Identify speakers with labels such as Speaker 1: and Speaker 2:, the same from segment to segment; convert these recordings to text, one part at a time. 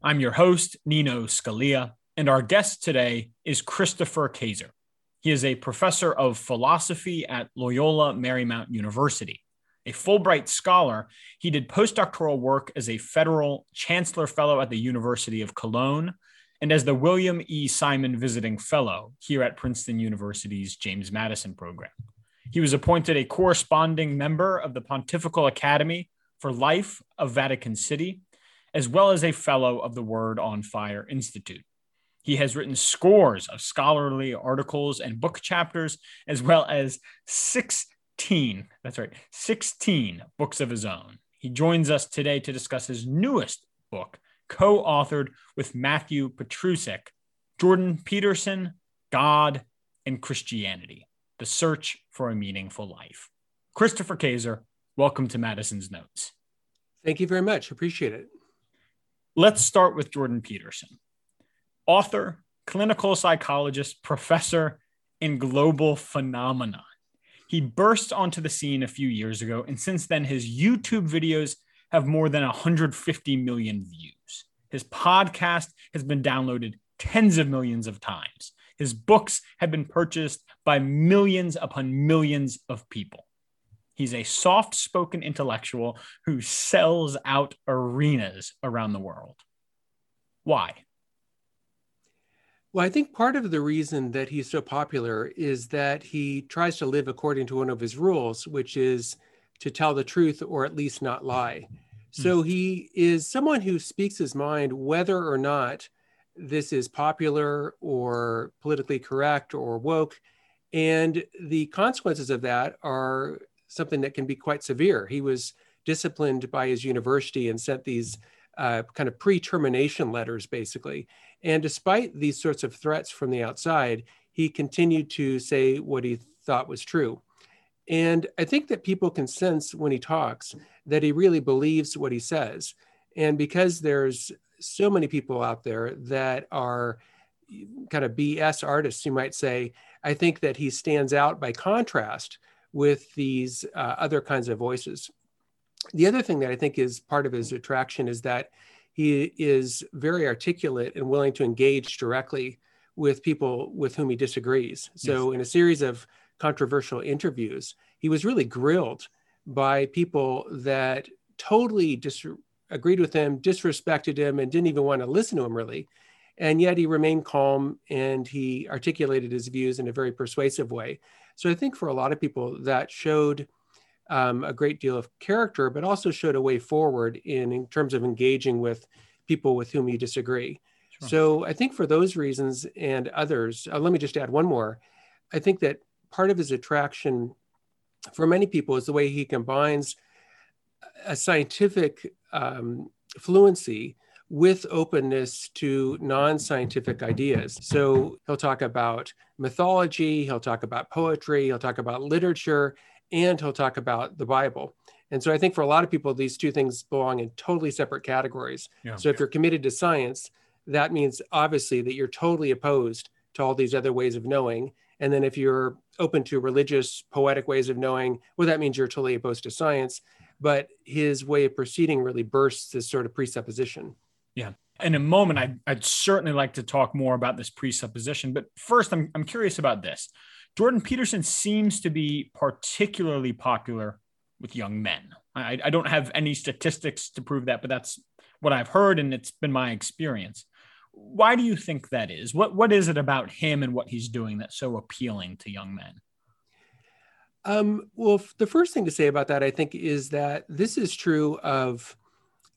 Speaker 1: I'm your host, Nino Scalia, and our guest today is Christopher Kaczor. He is a professor of philosophy at Loyola Marymount University. A Fulbright scholar, he did postdoctoral work as a federal chancellor fellow at the University of Cologne and as the William E. Simon Visiting Fellow here at Princeton University's James Madison program. He was appointed a corresponding member of the Pontifical Academy for Life of Vatican City as well as a fellow of the Word on Fire Institute. He has written scores of scholarly articles and book chapters, as well as 16, that's right, 16 books of his own. He joins us today to discuss his newest book, co authored with Matthew Petrusek, Jordan Peterson, God and Christianity The Search for a Meaningful Life. Christopher Kaczor, welcome to Madison's Notes.
Speaker 2: Thank you very much. Appreciate it.
Speaker 1: Let's start with Jordan Peterson, author, clinical psychologist, professor in global phenomenon. He burst onto the scene a few years ago, and since then, his YouTube videos have more than 150 million views. His podcast has been downloaded tens of millions of times. His books have been purchased by millions upon millions of people. He's a soft spoken intellectual who sells out arenas around the world. Why?
Speaker 2: Well, I think part of the reason that he's so popular is that he tries to live according to one of his rules, which is to tell the truth or at least not lie. Hmm. So he is someone who speaks his mind, whether or not this is popular or politically correct or woke. And the consequences of that are something that can be quite severe. He was disciplined by his university and sent these uh, kind of pre-termination letters, basically. And despite these sorts of threats from the outside, he continued to say what he thought was true. And I think that people can sense when he talks that he really believes what he says. And because there's so many people out there that are kind of BS artists, you might say, I think that he stands out by contrast with these uh, other kinds of voices. The other thing that I think is part of his attraction is that he is very articulate and willing to engage directly with people with whom he disagrees. So, yes. in a series of controversial interviews, he was really grilled by people that totally disagreed with him, disrespected him, and didn't even want to listen to him really. And yet he remained calm and he articulated his views in a very persuasive way. So I think for a lot of people that showed um, a great deal of character, but also showed a way forward in, in terms of engaging with people with whom you disagree. Sure. So I think for those reasons and others, uh, let me just add one more. I think that part of his attraction for many people is the way he combines a scientific um, fluency with openness to non scientific ideas. So he'll talk about mythology, he'll talk about poetry, he'll talk about literature, and he'll talk about the Bible. And so I think for a lot of people, these two things belong in totally separate categories. Yeah. So if you're committed to science, that means obviously that you're totally opposed to all these other ways of knowing. And then if you're open to religious, poetic ways of knowing, well, that means you're totally opposed to science. But his way of proceeding really bursts this sort of presupposition.
Speaker 1: Yeah. In a moment, I'd, I'd certainly like to talk more about this presupposition. But first, I'm, I'm curious about this. Jordan Peterson seems to be particularly popular with young men. I, I don't have any statistics to prove that, but that's what I've heard and it's been my experience. Why do you think that is? What what is it about him and what he's doing that's so appealing to young men?
Speaker 2: Um, well, the first thing to say about that, I think, is that this is true of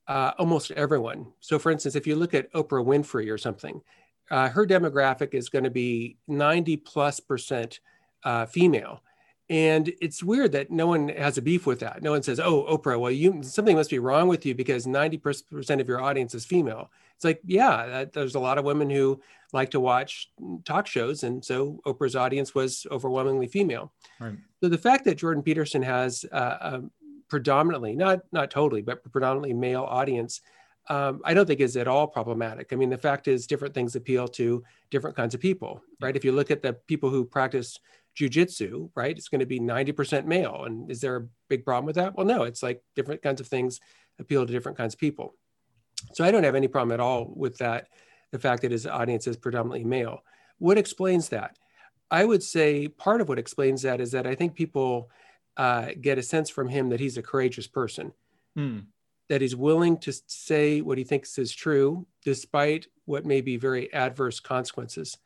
Speaker 2: uh, almost everyone. So, for instance, if you look at Oprah Winfrey or something, uh, her demographic is going to be 90 plus percent uh, female. And it's weird that no one has a beef with that. No one says, "Oh, Oprah, well, you something must be wrong with you because 90% of your audience is female." It's like, yeah, that, there's a lot of women who like to watch talk shows, and so Oprah's audience was overwhelmingly female. Right. So the fact that Jordan Peterson has uh, a predominantly, not not totally, but predominantly male audience, um, I don't think is at all problematic. I mean, the fact is, different things appeal to different kinds of people, right? If you look at the people who practice jujitsu, right? It's going to be 90% male. And is there a big problem with that? Well, no, it's like different kinds of things appeal to different kinds of people. So I don't have any problem at all with that, the fact that his audience is predominantly male. What explains that? I would say part of what explains that is that I think people uh, get a sense from him that he's a courageous person, hmm. that he's willing to say what he thinks is true, despite what may be very adverse consequences.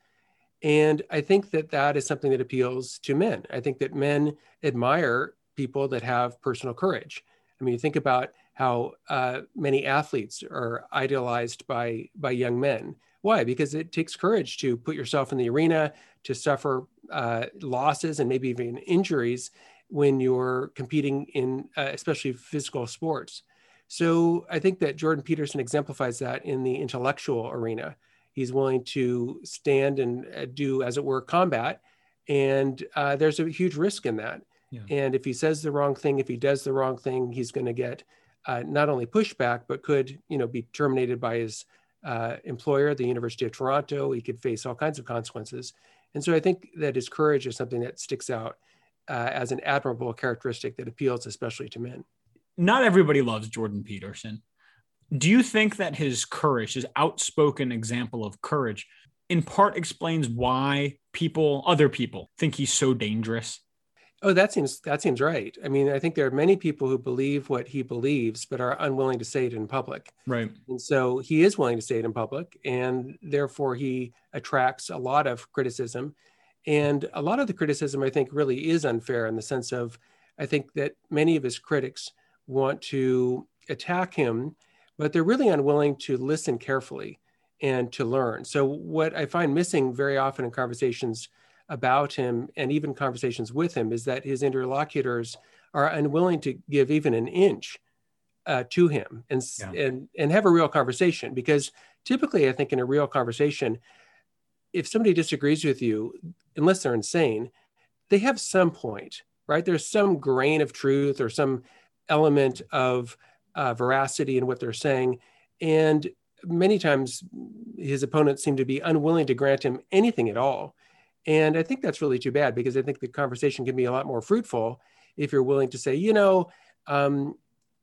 Speaker 2: And I think that that is something that appeals to men. I think that men admire people that have personal courage. I mean, you think about how uh, many athletes are idolized by by young men. Why? Because it takes courage to put yourself in the arena, to suffer uh, losses and maybe even injuries when you're competing in, uh, especially physical sports. So I think that Jordan Peterson exemplifies that in the intellectual arena. He's willing to stand and uh, do, as it were, combat. And uh, there's a huge risk in that. Yeah. And if he says the wrong thing, if he does the wrong thing, he's going to get uh, not only pushback, but could, you know, be terminated by his uh, employer, the University of Toronto. He could face all kinds of consequences. And so I think that his courage is something that sticks out uh, as an admirable characteristic that appeals especially to men.
Speaker 1: Not everybody loves Jordan Peterson. Do you think that his courage, his outspoken example of courage, in part explains why people, other people, think he's so dangerous?
Speaker 2: Oh, that seems that seems right. I mean, I think there are many people who believe what he believes, but are unwilling to say it in public.
Speaker 1: Right.
Speaker 2: And so he is willing to say it in public, and therefore he attracts a lot of criticism. And a lot of the criticism, I think, really is unfair in the sense of, I think that many of his critics want to attack him but they're really unwilling to listen carefully and to learn. So, what I find missing very often in conversations about him and even conversations with him is that his interlocutors are unwilling to give even an inch uh, to him and, yeah. and, and have a real conversation. Because typically, I think in a real conversation, if somebody disagrees with you, unless they're insane, they have some point, right? There's some grain of truth or some element of uh, veracity in what they're saying. And many times his opponents seem to be unwilling to grant him anything at all. And I think that's really too bad because I think the conversation can be a lot more fruitful if you're willing to say, you know, um,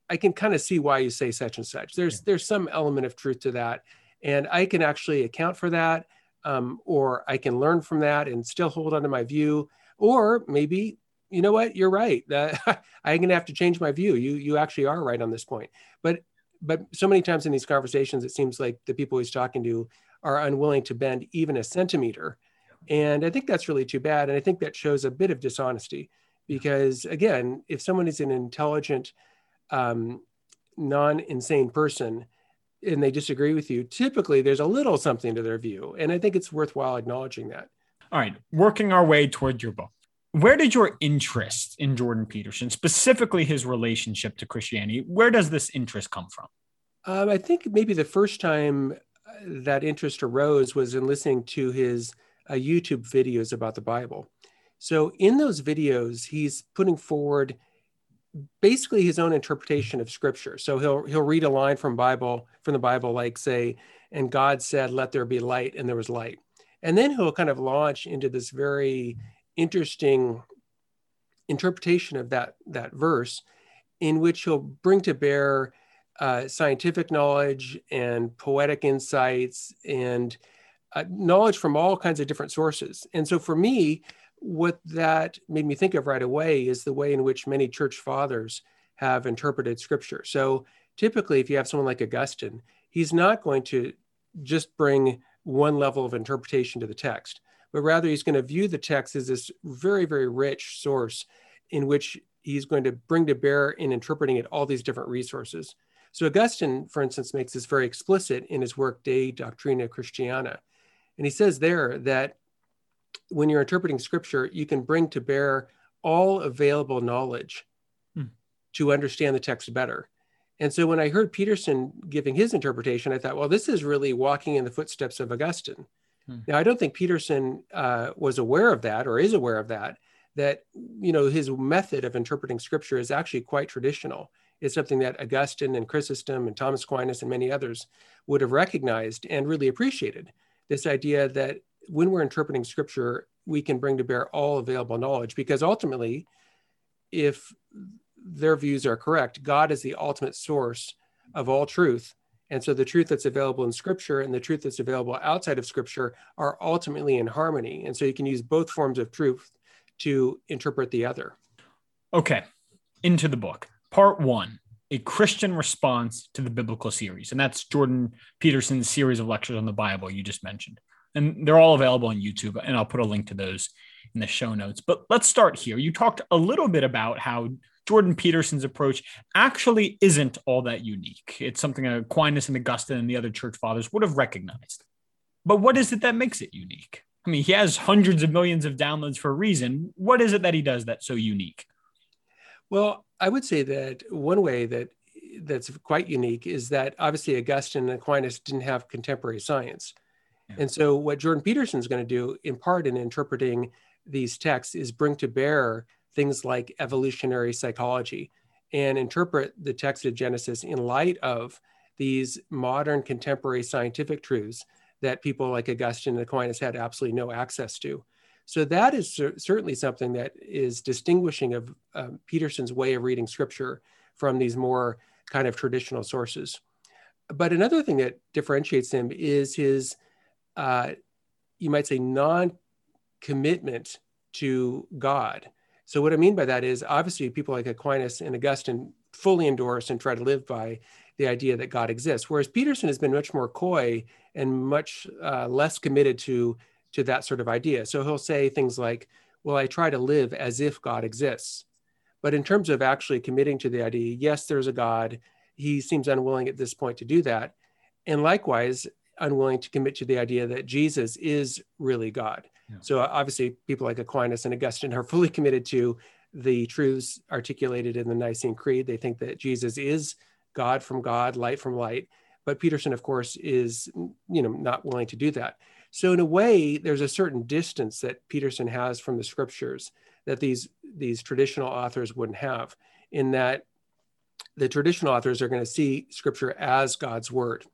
Speaker 2: I can kind of see why you say such and such. There's yeah. there's some element of truth to that, and I can actually account for that, um, or I can learn from that and still hold on to my view. Or maybe you know what, you're right. Uh, I'm going to have to change my view. You you actually are right on this point. But but so many times in these conversations, it seems like the people he's talking to are unwilling to bend even a centimeter. And I think that's really too bad. And I think that shows a bit of dishonesty because, again, if someone is an intelligent, um, non insane person and they disagree with you, typically there's a little something to their view. And I think it's worthwhile acknowledging that.
Speaker 1: All right, working our way toward your book where did your interest in Jordan Peterson, specifically his relationship to Christianity, where does this interest come from?
Speaker 2: Um, I think maybe the first time uh, that interest arose was in listening to his uh, YouTube videos about the Bible. So in those videos, he's putting forward basically his own interpretation of Scripture. So he'll he'll read a line from Bible from the Bible, like say, "And God said, Let there be light," and there was light. And then he'll kind of launch into this very interesting interpretation of that that verse in which he'll bring to bear uh, scientific knowledge and poetic insights and uh, knowledge from all kinds of different sources. And so for me, what that made me think of right away is the way in which many church fathers have interpreted scripture. So typically, if you have someone like Augustine, he's not going to just bring one level of interpretation to the text but rather he's going to view the text as this very, very rich source in which he's going to bring to bear in interpreting it all these different resources. So Augustine, for instance, makes this very explicit in his work De Doctrina Christiana. And he says there that when you're interpreting scripture, you can bring to bear all available knowledge hmm. to understand the text better. And so when I heard Peterson giving his interpretation, I thought, well, this is really walking in the footsteps of Augustine. Hmm. Now, I don't think Peterson uh, was aware of that or is aware of that, that, you know, his method of interpreting scripture is actually quite traditional. It's something that Augustine and Chrysostom and Thomas Aquinas and many others would have recognized and really appreciated. This idea that when we're interpreting scripture, we can bring to bear all available knowledge because ultimately, if their views are correct, God is the ultimate source of all truth. And so the truth that's available in scripture and the truth that's available outside of scripture are ultimately in harmony. And so you can use both forms of truth to interpret the other.
Speaker 1: Okay, into the book. Part one a Christian response to the biblical series. And that's Jordan Peterson's series of lectures on the Bible you just mentioned. And they're all available on YouTube. And I'll put a link to those in the show notes. But let's start here. You talked a little bit about how Jordan Peterson's approach actually isn't all that unique. It's something Aquinas and Augustine and the other church fathers would have recognized. But what is it that makes it unique? I mean, he has hundreds of millions of downloads for a reason. What is it that he does that's so unique?
Speaker 2: Well, I would say that one way that that's quite unique is that obviously Augustine and Aquinas didn't have contemporary science. And so what Jordan Peterson is going to do in part in interpreting these texts is bring to bear things like evolutionary psychology and interpret the text of Genesis in light of these modern contemporary scientific truths that people like Augustine and Aquinas had absolutely no access to. So that is cer- certainly something that is distinguishing of um, Peterson's way of reading scripture from these more kind of traditional sources. But another thing that differentiates him is his, uh, you might say, non commitment to God. So, what I mean by that is obviously people like Aquinas and Augustine fully endorse and try to live by the idea that God exists, whereas Peterson has been much more coy and much uh, less committed to, to that sort of idea. So, he'll say things like, Well, I try to live as if God exists. But in terms of actually committing to the idea, yes, there's a God, he seems unwilling at this point to do that. And likewise, unwilling to commit to the idea that Jesus is really God. Yeah. So obviously, people like Aquinas and Augustine are fully committed to the truths articulated in the Nicene Creed. They think that Jesus is God from God, light from light. But Peterson, of course, is you know not willing to do that. So in a way, there's a certain distance that Peterson has from the scriptures that these these traditional authors wouldn't have. In that, the traditional authors are going to see scripture as God's word,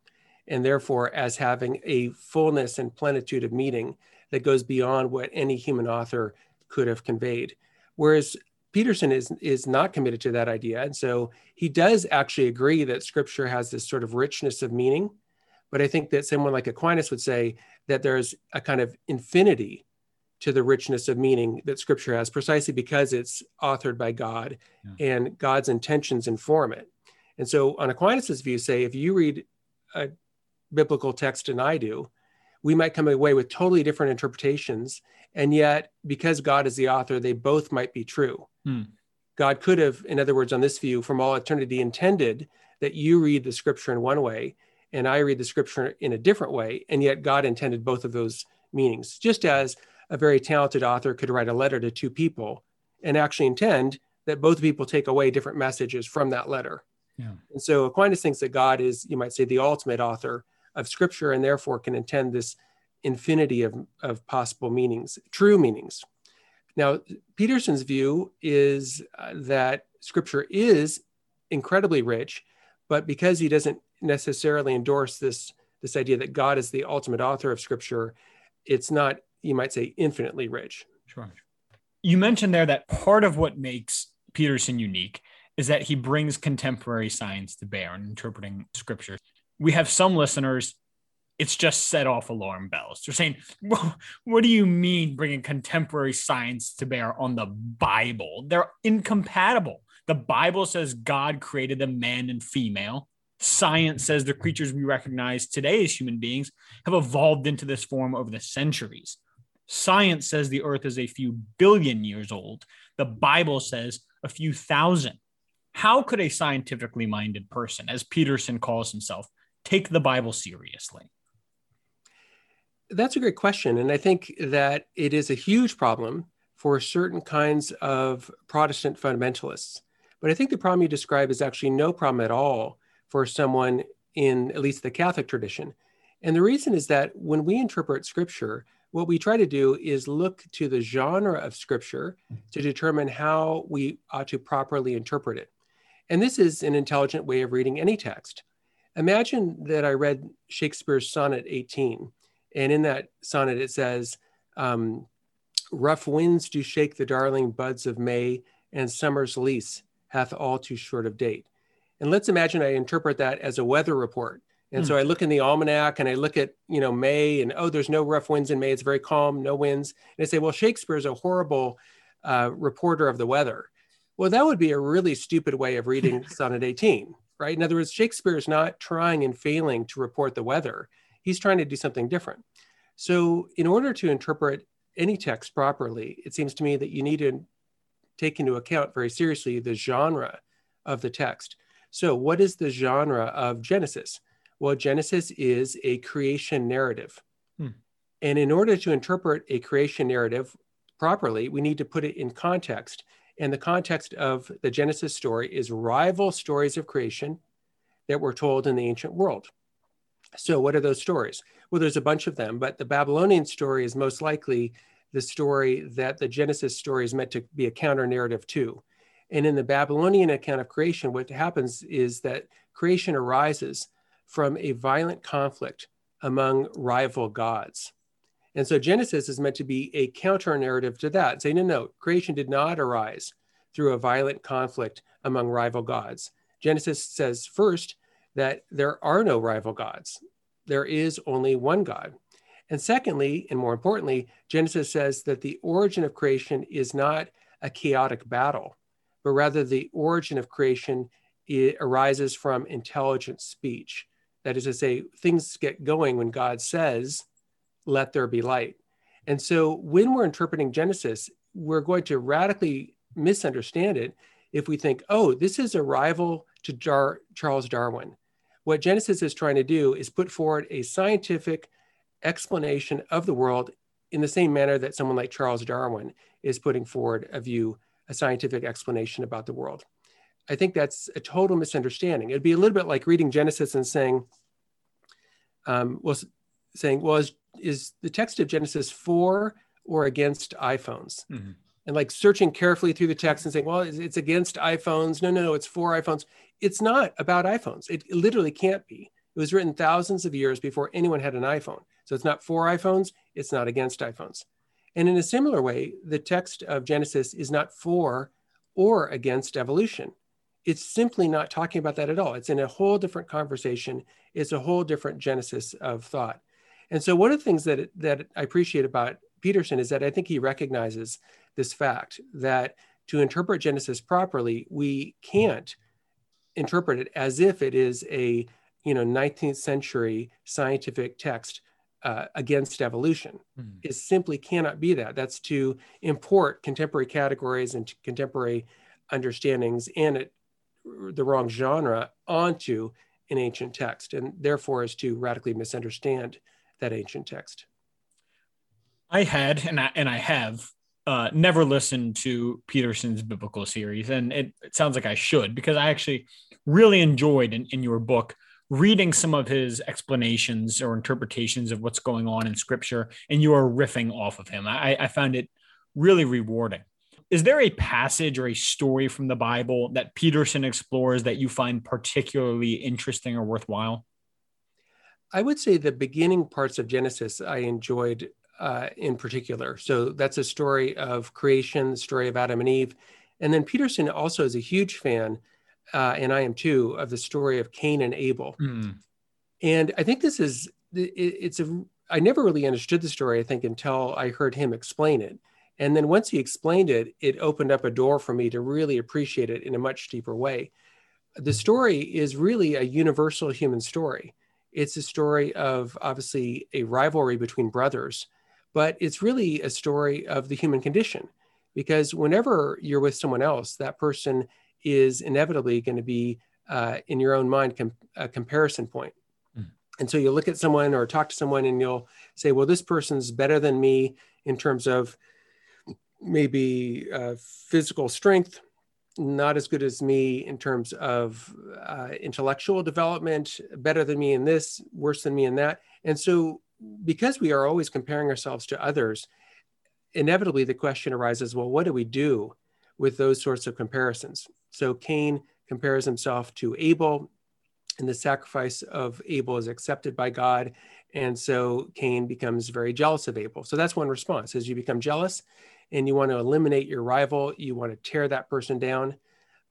Speaker 2: and therefore as having a fullness and plenitude of meaning that goes beyond what any human author could have conveyed. Whereas Peterson is is not committed to that idea, and so he does actually agree that Scripture has this sort of richness of meaning. But I think that someone like Aquinas would say that there's a kind of infinity to the richness of meaning that Scripture has, precisely because it's authored by God yeah. and God's intentions inform it. And so, on Aquinas's view, say if you read a biblical text and I do, we might come away with totally different interpretations. And yet, because God is the author, they both might be true. Hmm. God could have, in other words, on this view, from all eternity, intended that you read the scripture in one way and I read the scripture in a different way. And yet, God intended both of those meanings, just as a very talented author could write a letter to two people and actually intend that both people take away different messages from that letter. Yeah. And so Aquinas thinks that God is, you might say, the ultimate author of scripture and therefore can intend this infinity of, of possible meanings, true meanings. Now, Peterson's view is uh, that scripture is incredibly rich, but because he doesn't necessarily endorse this, this idea that God is the ultimate author of scripture, it's not, you might say, infinitely rich.
Speaker 1: Sure. You mentioned there that part of what makes Peterson unique is that he brings contemporary science to bear in interpreting scripture we have some listeners it's just set off alarm bells. They're saying, well, what do you mean bringing contemporary science to bear on the Bible? They're incompatible. The Bible says God created them man and female. Science says the creatures we recognize today as human beings have evolved into this form over the centuries. Science says the earth is a few billion years old. The Bible says a few thousand. How could a scientifically minded person, as Peterson calls himself, take the Bible seriously?
Speaker 2: That's a great question. And I think that it is a huge problem for certain kinds of Protestant fundamentalists. But I think the problem you describe is actually no problem at all for someone in at least the Catholic tradition. And the reason is that when we interpret scripture, what we try to do is look to the genre of scripture to determine how we ought to properly interpret it. And this is an intelligent way of reading any text. Imagine that I read Shakespeare's Sonnet 18, and in that sonnet it says, um, Rough winds do shake the darling buds of May, and summer's lease hath all too short of date. And let's imagine I interpret that as a weather report. And mm. so I look in the almanac and I look at, you know, May and, oh, there's no rough winds in May. It's very calm, no winds. And I say, well, Shakespeare's a horrible uh, reporter of the weather. Well, that would be a really stupid way of reading Sonnet 18, right? In other words, Shakespeare is not trying and failing to report the weather. He's trying to do something different. So in order to interpret any text properly, it seems to me that you need to take into account very seriously the genre of the text. So, what is the genre of Genesis? Well, Genesis is a creation narrative. Hmm. And in order to interpret a creation narrative properly, we need to put it in context. And the context of the Genesis story is rival stories of creation that were told in the ancient world. So, what are those stories? Well, there's a bunch of them, but the Babylonian story is most likely the story that the Genesis story is meant to be a counter narrative to. And in the Babylonian account of creation, what happens is that creation arises from a violent conflict among rival gods. And so Genesis is meant to be a counter narrative to that, saying, no, no, creation did not arise through a violent conflict among rival gods. Genesis says first that there are no rival gods, there is only one God. And secondly, and more importantly, Genesis says that the origin of creation is not a chaotic battle, but rather the origin of creation arises from intelligent speech. That is to say, things get going when God says, let there be light. And so when we're interpreting Genesis, we're going to radically misunderstand it if we think, oh, this is a rival to Charles Darwin. What Genesis is trying to do is put forward a scientific explanation of the world in the same manner that someone like Charles Darwin is putting forward a view a scientific explanation about the world. I think that's a total misunderstanding. It'd be a little bit like reading Genesis and saying, um, well, saying, well, is, is, the text of Genesis for or against iPhones? Mm-hmm. And like searching carefully through the text and saying, well, it's against iPhones. No, no, no, it's for iPhones. It's not about iPhones. It literally can't be. It was written thousands of years before anyone had an iPhone. So it's not for iPhones, it's not against iPhones. And in a similar way, the text of Genesis is not for or against evolution. It's simply not talking about that at all. It's in a whole different conversation. It's a whole different genesis of thought. And so one of the things that, that I appreciate about Peterson is that I think he recognizes this fact that to interpret Genesis properly, we can't interpret it as if it is a you know 19th century scientific text uh, against evolution. Mm. It simply cannot be that. That's to import contemporary categories and contemporary understandings and it, the wrong genre onto an ancient text, and therefore is to radically misunderstand that ancient text.
Speaker 1: I had, and I and I have uh, never listened to Peterson's biblical series, and it, it, sounds like I should because I actually really enjoyed in, in your book reading some of his explanations or interpretations of what's going on in scripture and you are riffing off of him. I, I found it really rewarding. Is there a passage or a story from the Bible that Peterson explores that you find particularly interesting or worthwhile?
Speaker 2: I would say the beginning parts of Genesis I enjoyed uh, in particular. So that's a story of creation, the story of Adam and Eve. And then Peterson also is a huge fan uh, and I am too, of the story of Cain and Abel. Mm. And I think this is, it, it's a, I never really understood the story, I think, until I heard him explain it. And then once he explained it, it opened up a door for me to really appreciate it in a much deeper way. The story is really a universal human story. It's a story of obviously a rivalry between brothers, but it's really a story of the human condition. Because whenever you're with someone else, that person is inevitably going to be uh, in your own mind com- a comparison point. Mm. And so you look at someone or talk to someone and you'll say, well, this person's better than me in terms of maybe uh, physical strength, not as good as me in terms of uh, intellectual development, better than me in this, worse than me in that. And so, because we are always comparing ourselves to others, inevitably the question arises well, what do we do with those sorts of comparisons? So, Cain compares himself to Abel, and the sacrifice of Abel is accepted by God. And so Cain becomes very jealous of Abel. So that's one response as you become jealous and you want to eliminate your rival, you want to tear that person down.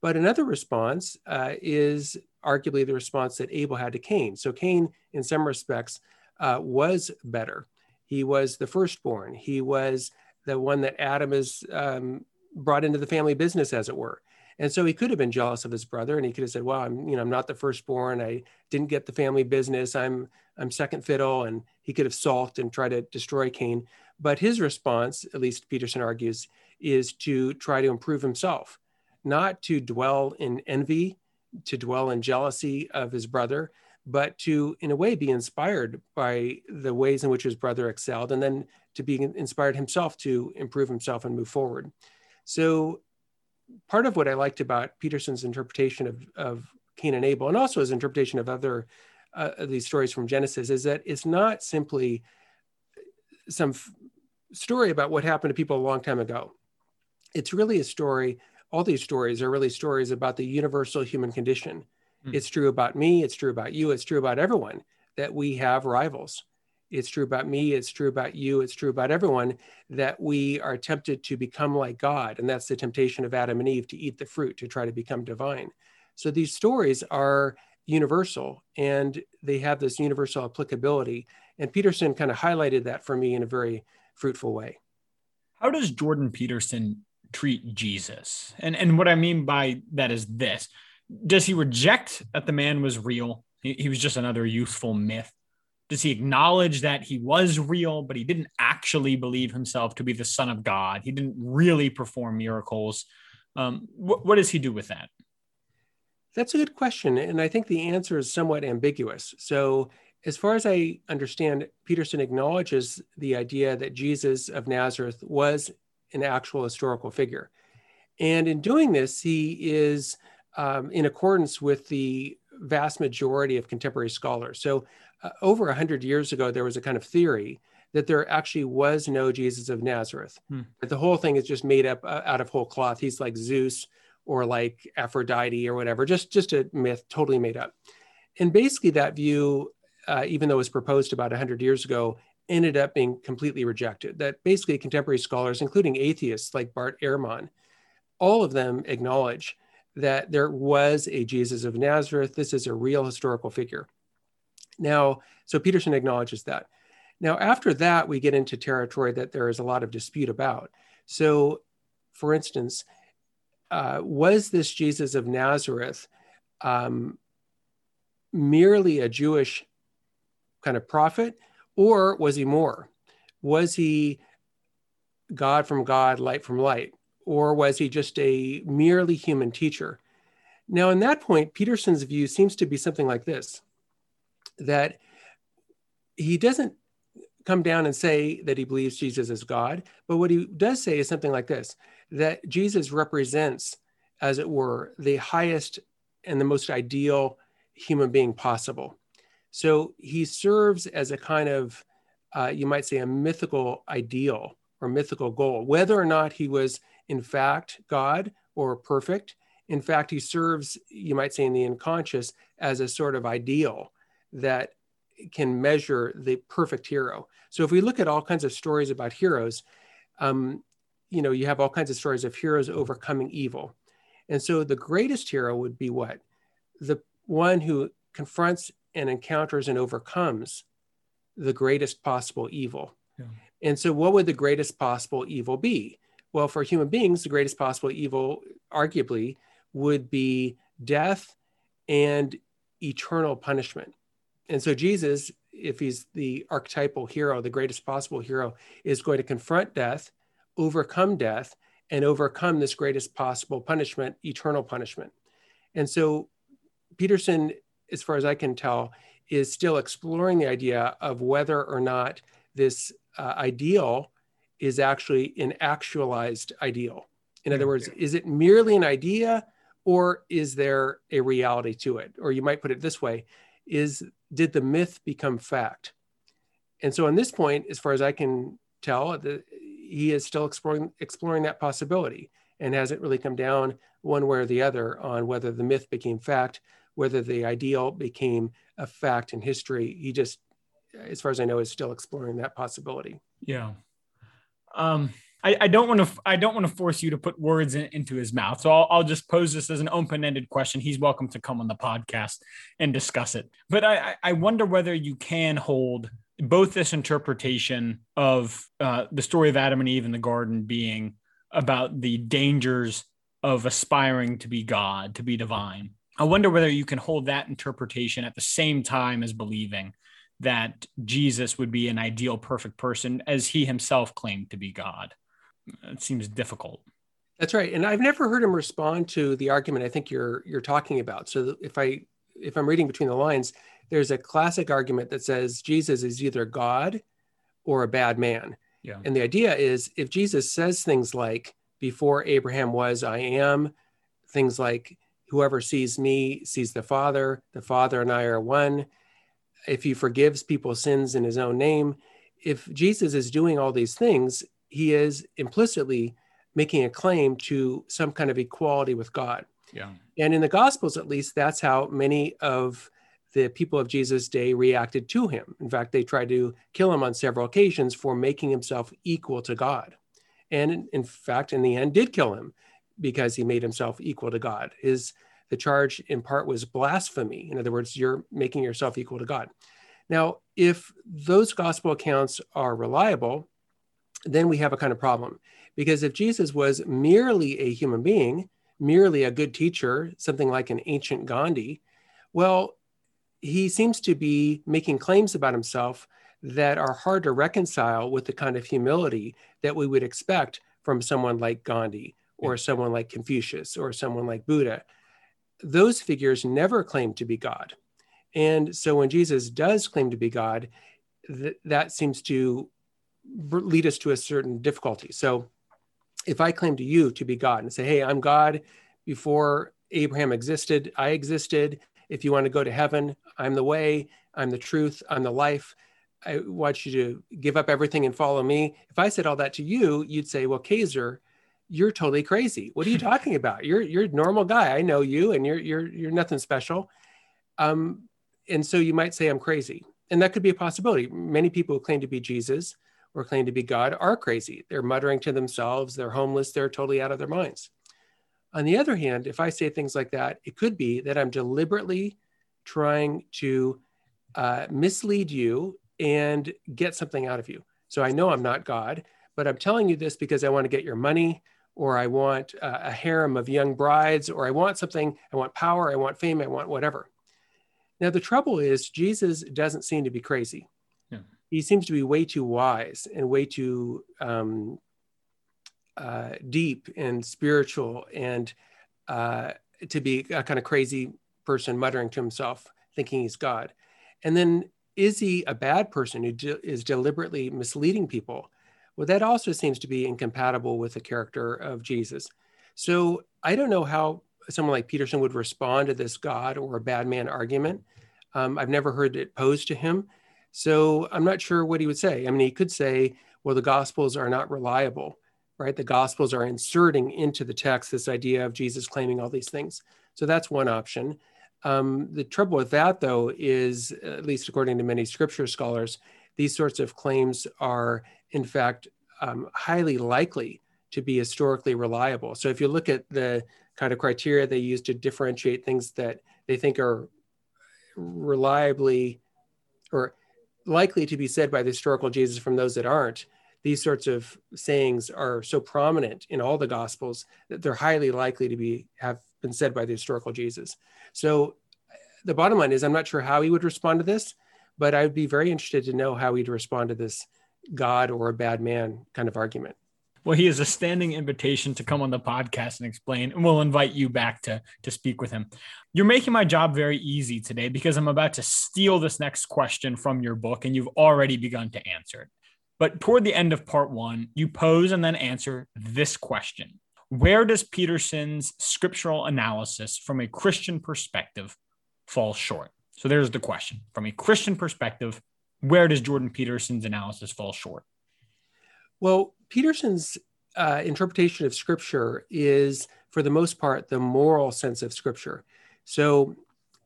Speaker 2: But another response uh, is arguably the response that Abel had to Cain. So Cain, in some respects, uh, was better. He was the firstborn. He was the one that Adam is um, brought into the family business, as it were. And so he could have been jealous of his brother, and he could have said, "Well, I'm, you know, I'm not the firstborn. I didn't get the family business. I'm, I'm second fiddle." And he could have sulked and tried to destroy Cain. But his response, at least Peterson argues, is to try to improve himself, not to dwell in envy, to dwell in jealousy of his brother, but to, in a way, be inspired by the ways in which his brother excelled, and then to be inspired himself to improve himself and move forward. So part of what I liked about Peterson's interpretation of, of Cain and Abel, and also his interpretation of other uh, of these stories from Genesis, is that it's not simply some f- story about what happened to people a long time ago. It's really a story. All these stories are really stories about the universal human condition. Mm. It's true about me. It's true about you. It's true about everyone that we have rivals it's true about me, it's true about you, it's true about everyone that we are tempted to become like God. And that's the temptation of Adam and Eve to eat the fruit, to try to become divine. So these stories are universal and they have this universal applicability. And Peterson kind of highlighted that for me in a very fruitful way.
Speaker 1: How does Jordan Peterson treat Jesus? And, and what I mean by that is this Does he reject that the man was real? He, he was just another youthful myth does he acknowledge that he was real, but he didn't actually believe himself to be the son of God? He didn't really perform miracles. Um, wh- what does he do with that?
Speaker 2: That's a good question. And I think the answer is somewhat ambiguous. So, as far as I understand, Peterson acknowledges the idea that Jesus of Nazareth was an actual historical figure. And in doing this, he is um, in accordance with the vast majority of contemporary scholars. So, uh, over 100 years ago, there was a kind of theory that there actually was no Jesus of Nazareth. Hmm. That the whole thing is just made up uh, out of whole cloth. He's like Zeus or like Aphrodite or whatever, just, just a myth, totally made up. And basically, that view, uh, even though it was proposed about 100 years ago, ended up being completely rejected. That basically, contemporary scholars, including atheists like Bart Ehrman, all of them acknowledge that there was a Jesus of Nazareth. This is a real historical figure. Now, so Peterson acknowledges that. Now, after that, we get into territory that there is a lot of dispute about. So, for instance, uh, was this Jesus of Nazareth um, merely a Jewish kind of prophet, or was he more? Was he God from God, light from light? Or was he just a merely human teacher? Now, in that point, Peterson's view seems to be something like this that he doesn't come down and say that he believes Jesus is God, but what he does say is something like this that Jesus represents, as it were, the highest and the most ideal human being possible. So he serves as a kind of, uh, you might say, a mythical ideal or mythical goal, whether or not he was in fact God or perfect. In fact, he serves, you might say, in the unconscious as a sort of ideal that can measure the perfect hero. So if we look at all kinds of stories about heroes, um, you know, you have all kinds of stories of heroes overcoming evil. And so the greatest hero would be what? The one who confronts and encounters and overcomes the greatest possible evil. Yeah. And so, what would the greatest possible evil be? Well, for human beings, the greatest possible evil, arguably, would be death and eternal punishment and so Jesus, if he's the archetypal hero, the greatest possible hero, is going to confront death, overcome death, and overcome this greatest possible punishment, eternal punishment. And so Peterson, as far as I can tell, is still exploring the idea of whether or not this uh, ideal is actually an actualized ideal. In other words, is it merely an idea or is there a reality to it? Or you might put it this way is did the myth become fact? And so, on this point, as far as I can tell, the, he is still exploring exploring that possibility and hasn't really come down one way or the other on whether the myth became fact, whether the ideal became a fact in history. He just, as far as I know, is still exploring that possibility.
Speaker 1: Yeah. Um, I, don't want to. I don't want to force you to put words in, into his mouth. So I'll, I'll, just pose this as an open-ended question. He's welcome to come on the podcast and discuss it. But I, I wonder whether you can hold both this interpretation of uh, the story of Adam and Eve in the garden being about the dangers of aspiring to be God, to be divine. I wonder whether you can hold that interpretation at the same time as believing that Jesus would be an ideal, perfect person as he himself claimed to be God it seems difficult.
Speaker 2: That's right. And I've never heard him respond to the argument I think you're you're talking about. So if I if I'm reading between the lines, there's a classic argument that says Jesus is either God or a bad man. Yeah. And the idea is if Jesus says things like before Abraham was I am, things like whoever sees me sees the Father, the Father and I are one. If he forgives people's sins in his own name, if Jesus is doing all these things, he is implicitly making a claim to some kind of equality with God.
Speaker 1: Yeah.
Speaker 2: And in the Gospels, at least, that's how many of the people of Jesus' day reacted to him. In fact, they tried to kill him on several occasions for making himself equal to God. And in fact, in the end, did kill him because he made himself equal to God. His the charge in part was blasphemy. In other words, you're making yourself equal to God. Now, if those gospel accounts are reliable, then we have a kind of problem. Because if Jesus was merely a human being, merely a good teacher, something like an ancient Gandhi, well, he seems to be making claims about himself that are hard to reconcile with the kind of humility that we would expect from someone like Gandhi or someone like Confucius or someone like Buddha. Those figures never claim to be God. And so when Jesus does claim to be God, th- that seems to lead us to a certain difficulty. So if I claim to you to be God and say, hey, I'm God before Abraham existed, I existed. If you want to go to heaven, I'm the way, I'm the truth, I'm the life. I want you to give up everything and follow me. If I said all that to you, you'd say, well, Kaczor, you're totally crazy. What are you talking about? You're you're a normal guy. I know you, and you're you're you're nothing special. Um, and so you might say I'm crazy, and that could be a possibility. Many people who claim to be Jesus or claim to be God are crazy. They're muttering to themselves, they're homeless, they're totally out of their minds. On the other hand, if I say things like that, it could be that I'm deliberately trying to uh, mislead you and get something out of you. So I know I'm not God, but I'm telling you this because I want to get your money, or I want uh, a harem of young brides, or I want something, I want power, I want fame, I want whatever. Now, the trouble is, Jesus doesn't seem to be crazy he seems to be way too wise and way too um, uh, deep and spiritual and uh, to be a kind of crazy person muttering to himself, thinking he's God. And then is he a bad person who de- is deliberately misleading people? Well, that also seems to be incompatible with the character of Jesus. So I don't know how someone like Peterson would respond to this God or a bad man argument. Um, I've never heard it posed to him. So I'm not sure what he would say. I mean, he could say, well, the Gospels are not reliable, right? The Gospels are inserting into the text this idea of Jesus claiming all these things. So that's one option. Um, the trouble with that, though, is, at least according to many scripture scholars, these sorts of claims are, in fact, um, highly likely to be historically reliable. So if you look at the kind of criteria they use to differentiate things that they think are reliably or likely to be said by the historical Jesus from those that aren't, these sorts of sayings are so prominent in all the gospels that they're highly likely to be have been said by the historical Jesus. So the bottom line is I'm not sure how he would respond to this, but I'd be very interested to know how he'd respond to this God or a bad man kind of argument.
Speaker 1: Well, he is a standing invitation to come on the podcast and explain, and we'll invite you back to, to speak with him. You're making my job very easy today because I'm about to steal this next question from your book, and you've already begun to answer it. But toward the end of part one, you pose and then answer this question Where does Peterson's scriptural analysis from a Christian perspective fall short? So there's the question. From a Christian perspective, where does Jordan Peterson's analysis fall short?
Speaker 2: Well, Peterson's uh, interpretation of scripture is, for the most part, the moral sense of scripture. So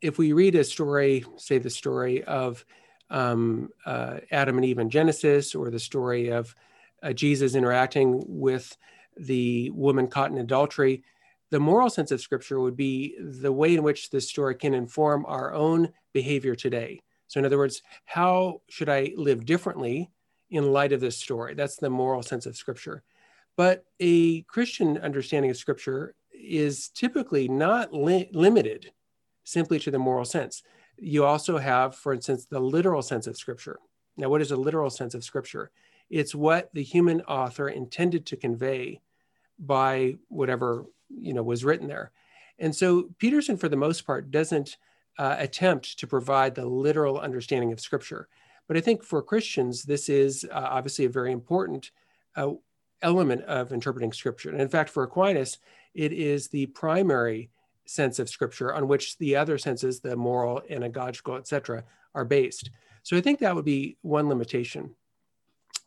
Speaker 2: if we read a story, say the story of um, uh, Adam and Eve in Genesis, or the story of uh, Jesus interacting with the woman caught in adultery, the moral sense of scripture would be the way in which this story can inform our own behavior today. So, in other words, how should I live differently in light of this story? That's the moral sense of scripture. But a Christian understanding of scripture is typically not li- limited simply to the moral sense. You also have, for instance, the literal sense of scripture. Now, what is a literal sense of scripture? It's what the human author intended to convey by whatever you know was written there. And so Peterson, for the most part, doesn't uh, attempt to provide the literal understanding of scripture. But I think for Christians, this is uh, obviously a very important uh, element of interpreting scripture. And in fact, for Aquinas, it is the primary sense of scripture on which the other senses, the moral, anagogical, etc., are based. So I think that would be one limitation.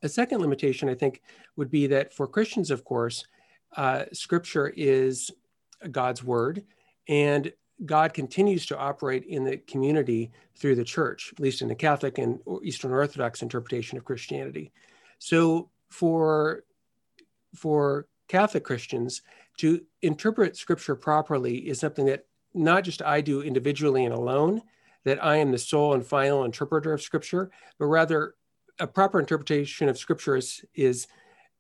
Speaker 2: A second limitation, I think, would be that for Christians, of course, uh, scripture is God's word, and God continues to operate in the community through the church, at least in the Catholic and Eastern Orthodox interpretation of Christianity. So for for Catholic Christians to interpret scripture properly is something that not just I do individually and alone, that I am the sole and final interpreter of scripture, but rather a proper interpretation of scripture is, is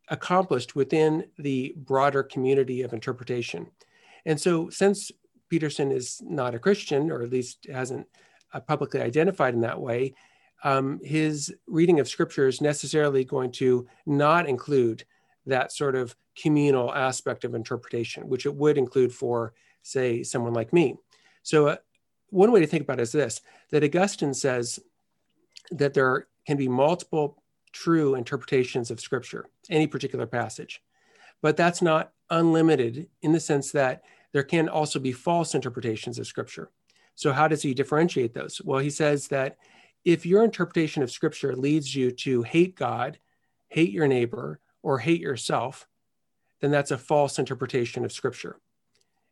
Speaker 2: accomplished within the broader community of interpretation. And so, since Peterson is not a Christian, or at least hasn't uh, publicly identified in that way, um, his reading of scripture is necessarily going to not include that sort of communal aspect of interpretation, which it would include for, say, someone like me. So, uh, one way to think about it is this that Augustine says that there can be multiple true interpretations of Scripture, any particular passage, but that's not unlimited in the sense that there can also be false interpretations of Scripture. So, how does he differentiate those? Well, he says that if your interpretation of Scripture leads you to hate God, hate your neighbor, or hate yourself, then that's a false interpretation of scripture.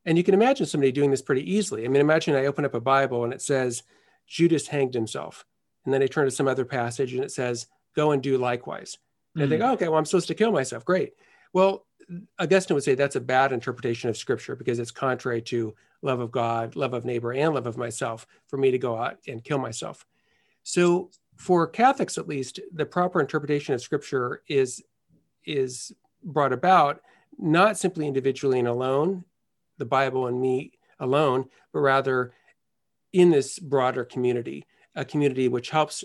Speaker 2: And you can imagine somebody doing this pretty easily. I mean, imagine I open up a Bible and it says, Judas hanged himself. And then I turn to some other passage and it says, go and do likewise. And mm-hmm. I think, oh, okay, well, I'm supposed to kill myself. Great. Well, Augustine would say that's a bad interpretation of scripture because it's contrary to love of God, love of neighbor, and love of myself for me to go out and kill myself. So, for Catholics at least, the proper interpretation of scripture is is brought about not simply individually and alone, the Bible and me alone, but rather in this broader community, a community which helps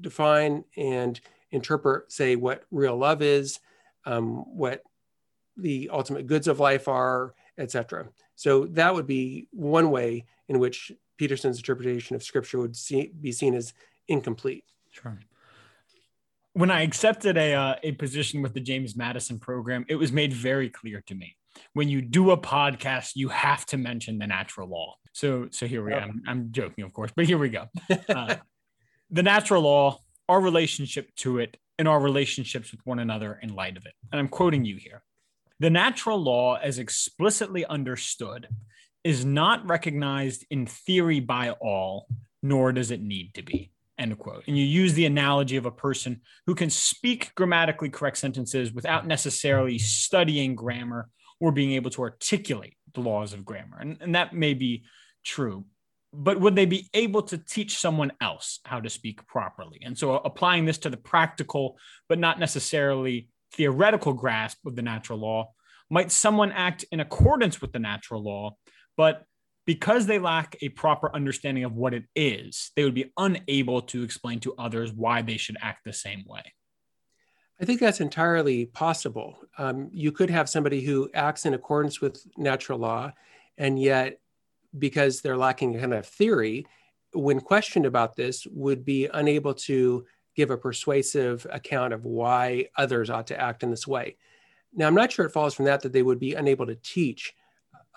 Speaker 2: define and interpret, say, what real love is, um, what the ultimate goods of life are, etc. So that would be one way in which Peterson's interpretation of Scripture would see, be seen as incomplete.
Speaker 1: Sure when I accepted a uh, a position with the James Madison program, it was made very clear to me when you do a podcast, you have to mention the natural law. So so here we go. I'm, I'm joking, of course, but here we go. Uh, the natural law, our relationship to it, and our relationships with one another in light of it. And I'm quoting you here. The natural law, as explicitly understood, is not recognized in theory by all, nor does it need to be end quote. And you use the analogy of a person who can speak grammatically correct sentences without necessarily studying grammar or being able to articulate the laws of grammar. And, and that may be true. But would they be able to teach someone else how to speak properly? And so applying this to the practical, but not necessarily theoretical grasp of the natural law, might someone act in accordance with the natural law, but because they lack a proper understanding of what it is, they would be unable to explain to others why they should act the same way.
Speaker 2: I think that's entirely possible. Um, you could have somebody who acts in accordance with natural law, and yet, because they're lacking a kind of theory, when questioned about this, would be unable to give a persuasive account of why others ought to act in this way. Now, I'm not sure it follows from that that they would be unable to teach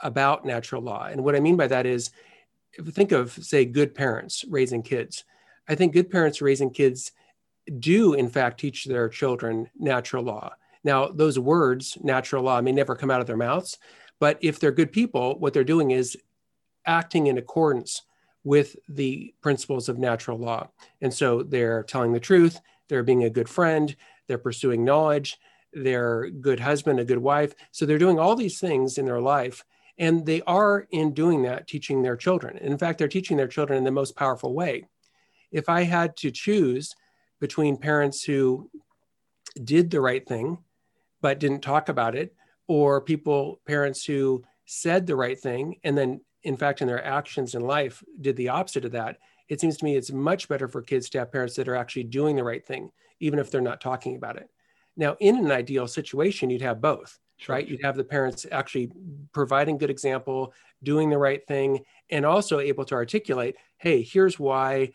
Speaker 2: about natural law. And what I mean by that is, think of, say, good parents raising kids, I think good parents raising kids do, in fact, teach their children natural law. Now, those words, natural law, may never come out of their mouths, but if they're good people, what they're doing is acting in accordance with the principles of natural law. And so they're telling the truth, they're being a good friend, they're pursuing knowledge, they're a good husband, a good wife. So they're doing all these things in their life. And they are, in doing that, teaching their children. In fact, they're teaching their children in the most powerful way. If I had to choose between parents who did the right thing, but didn't talk about it, or people, parents who said the right thing and then in fact, in their actions in life, did the opposite of that, it seems to me it's much better for kids to have parents that are actually doing the right thing, even if they're not talking about it. Now, in an ideal situation, you'd have both, sure. right? You'd have the parents actually providing good example, doing the right thing, and also able to articulate, hey, here's why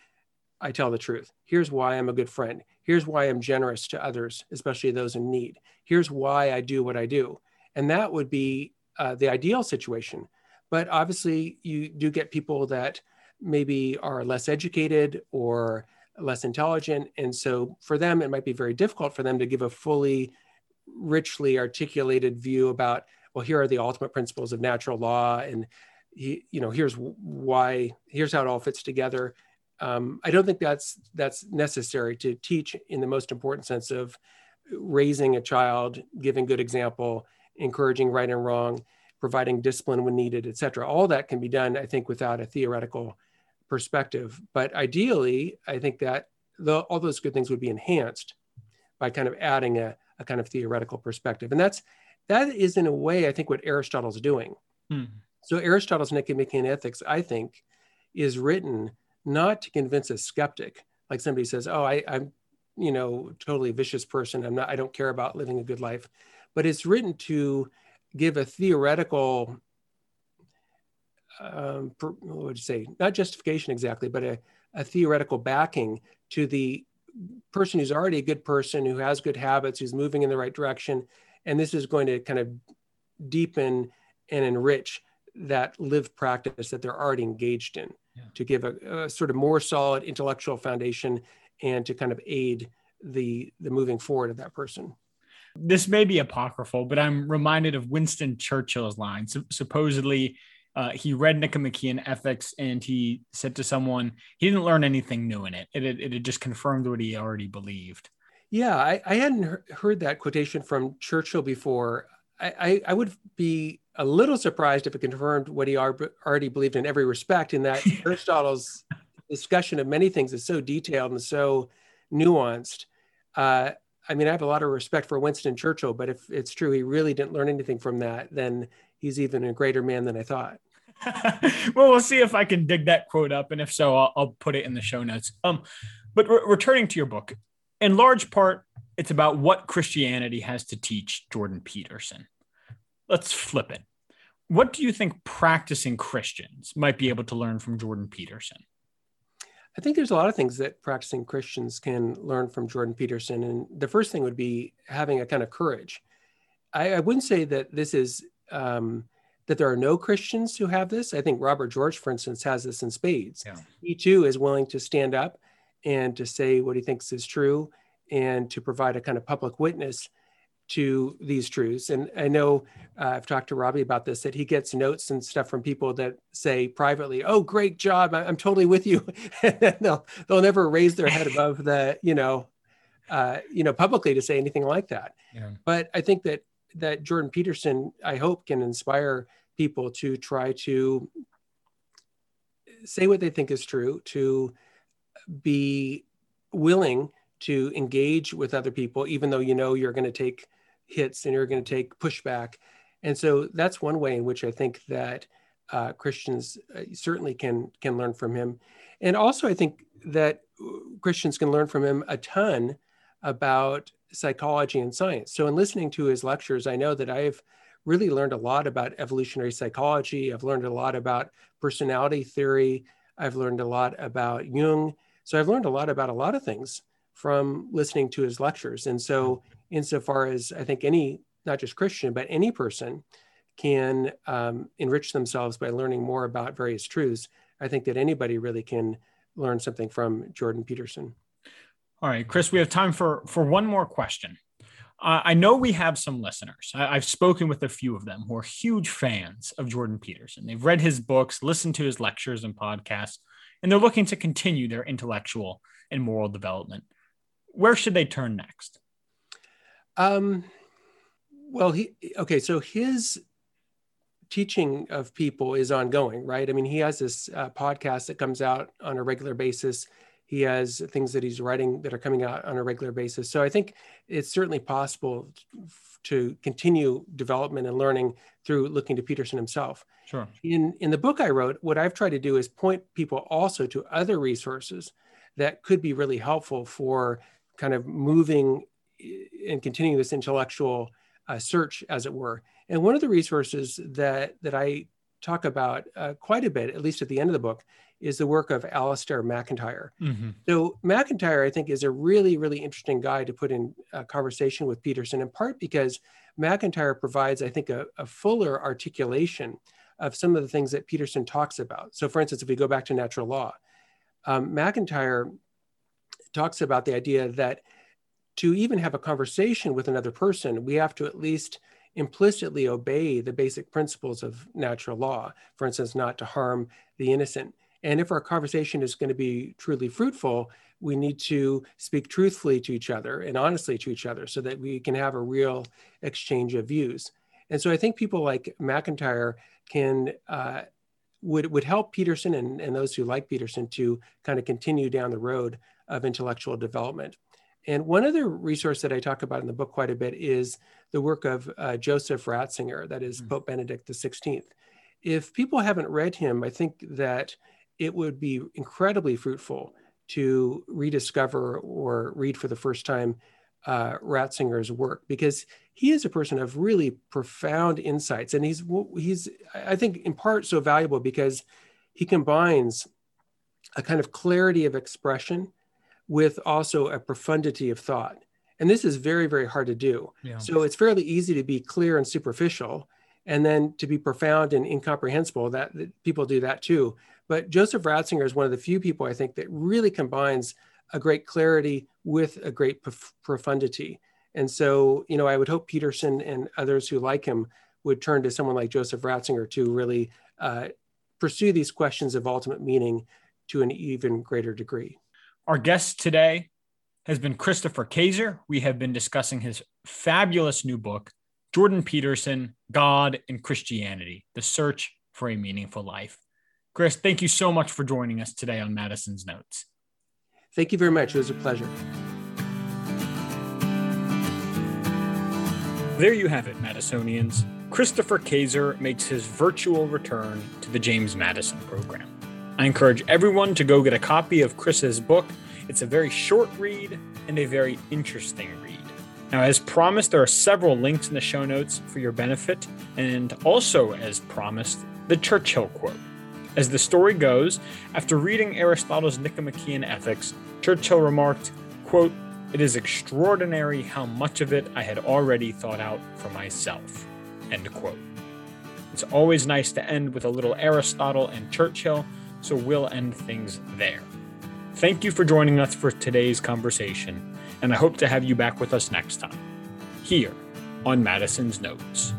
Speaker 2: I tell the truth. Here's why I'm a good friend. Here's why I'm generous to others, especially those in need. Here's why I do what I do. And that would be uh, the ideal situation. But obviously, you do get people that maybe are less educated or less intelligent. And so for them, it might be very difficult for them to give a fully, richly articulated view about, well, here are the ultimate principles of natural law. And, he, you know, here's why, here's how it all fits together. Um, I don't think that's that's necessary to teach in the most important sense of raising a child, giving good example, encouraging right and wrong, providing discipline when needed, et cetera. All that can be done, I think, without a theoretical perspective. But ideally, I think that the, all those good things would be enhanced by kind of adding a, a, kind of theoretical perspective. And that's that is in a way, I think, what Aristotle's doing. Hmm. So Aristotle's Nicomachean Ethics, I think, is written not to convince a skeptic, like somebody says, "Oh, I, I'm, you know, totally vicious person. I'm not. I don't care about living a good life," but it's written to give a theoretical um, what would you say? Not justification exactly but a, a theoretical backing to the person who's already a good person who has good habits who's moving in the right direction. And this is going to kind of deepen and enrich that lived practice that they're already engaged in yeah. to give a, a, sort of more solid intellectual foundation and to kind of aid the the moving forward of that person
Speaker 1: this may be apocryphal, but I'm reminded of Winston Churchill's line. So, supposedly, uh, he read Nicomachean Ethics and he said to someone, he didn't learn anything new in it. It, it, just confirmed what he already believed.
Speaker 2: Yeah, I, I hadn't heard that quotation from Churchill before. I, I, I, would be a little surprised if it confirmed what he already believed in every respect, in that Aristotle's discussion of many things is so detailed and so nuanced. Uh, I mean, I have a lot of respect for Winston Churchill, but if it's true he really didn't learn anything from that, then he's even a greater man than I thought.
Speaker 1: well, we'll see if I can dig that quote up, and if so, I'll, I'll put it in the show notes. Um, but re- returning to your book, in large part, it's about what Christianity has to teach Jordan Peterson. Let's flip it. What do you think practicing Christians might be able to learn from Jordan Peterson?
Speaker 2: I think there's a lot of things that practicing Christians can learn from Jordan Peterson. And the first thing would be having a kind of courage. I, I wouldn't say that this is um, that there are no Christians who have this. I think Robert George, for instance, has this in spades. Yeah. He too is willing to stand up and to say what he thinks is true and to provide a kind of public witness to these truths. And I know uh, I've talked to Robbie about this that he gets notes and stuff from people that say privately, "Oh, great job! I'm totally with you." and they'll they'll never raise their head above the you know, uh, you know, publicly to say anything like that. Yeah. But I think that that Jordan Peterson, I hope, can inspire people to try to say what they think is true, to be willing to engage with other people, even though you know you're going to take hits and you're going to take pushback. And so that's one way in which I think that uh, Christians uh, certainly can can learn from him. And also, I think that Christians can learn from him a ton about psychology and science. So, in listening to his lectures, I know that I've really learned a lot about evolutionary psychology. I've learned a lot about personality theory. I've learned a lot about Jung. So, I've learned a lot about a lot of things from listening to his lectures. And so, insofar as I think any, not just Christian, but any person can um, enrich themselves by learning more about various truths, I think that anybody really can learn something from Jordan Peterson.
Speaker 1: All right, Chris, we have time for for one more question. Uh, I know we have some listeners. I, have spoken with a few of them who are huge fans of Jordan Peterson. They've read his books, listened to his lectures and podcasts, and they're looking to continue their intellectual and moral development. Where should they turn next?
Speaker 2: Um, well, he okay. So his teaching of people is ongoing, right? I mean, he has this uh, podcast that comes out on a regular basis. He has things that he's writing that are coming out on a regular basis. So I think it's certainly possible to continue development and learning through looking to Peterson himself.
Speaker 1: Sure.
Speaker 2: In in the book I wrote, what I've tried to do is point people also to other resources that could be really helpful for kind of moving and continuing this intellectual uh, search, as it were. And one of the resources that that I talk about uh, quite a bit, at least at the end of the book, is the work of Alasdair MacIntyre. Mm-hmm. So MacIntyre, I think, is a really, really interesting guy to put in a conversation with Peterson, in part because MacIntyre provides, I think, a, a fuller articulation of some of the things that Peterson talks about. So, for instance, if we go back to natural law, um, MacIntyre talks about the idea that to even have a conversation with another person, we have to at least implicitly obey the basic principles of natural law, for instance, not to harm the innocent. And if our conversation is going to be truly fruitful, we need to speak truthfully to each other and honestly to each other so that we can have a real exchange of views. And so I think people like MacIntyre can uh, would would help Peterson and, and those who like Peterson to kind of continue down the road of intellectual development. And one other resource that I talk about in the book quite a bit is the work of uh, Joseph Ratzinger, that is mm-hmm. Pope Benedict XVI. If people haven't read him, I think that it would be incredibly fruitful to rediscover or read for the first time uh, Ratzinger's work because he is a person of really profound insights, and he's he's I think in part so valuable because he combines a kind of clarity of expression with also a profundity of thought. And this is very, very hard to do. Yeah. So it's fairly easy to be clear and superficial, and then to be profound and incomprehensible. That, that people do that too. But Joseph Ratzinger is one of the few people I think that really combines a great clarity with a great prof- profundity. And so, you know, I would hope Peterson and others who like him would turn to someone like Joseph Ratzinger to really uh, pursue these questions of ultimate meaning to an even greater degree.
Speaker 1: Our guest today has been Christopher Kaczor. We have been discussing his fabulous new book, Jordan Peterson God and Christianity The Search for a Meaningful Life. Chris, thank you so much for joining us today on Madison's Notes.
Speaker 2: Thank you very much. It was a pleasure.
Speaker 1: There you have it, Madisonians. Christopher Kaczor makes his virtual return to the James Madison program. I encourage everyone to go get a copy of Chris's book. It's a very short read and a very interesting read. Now, as promised, there are several links in the show notes for your benefit, and also, as promised, the Churchill quote. As the story goes, after reading Aristotle's Nicomachean Ethics, Churchill remarked, quote, It is extraordinary how much of it I had already thought out for myself. End quote. It's always nice to end with a little Aristotle and Churchill, so we'll end things there. Thank you for joining us for today's conversation, and I hope to have you back with us next time, here on Madison's Notes.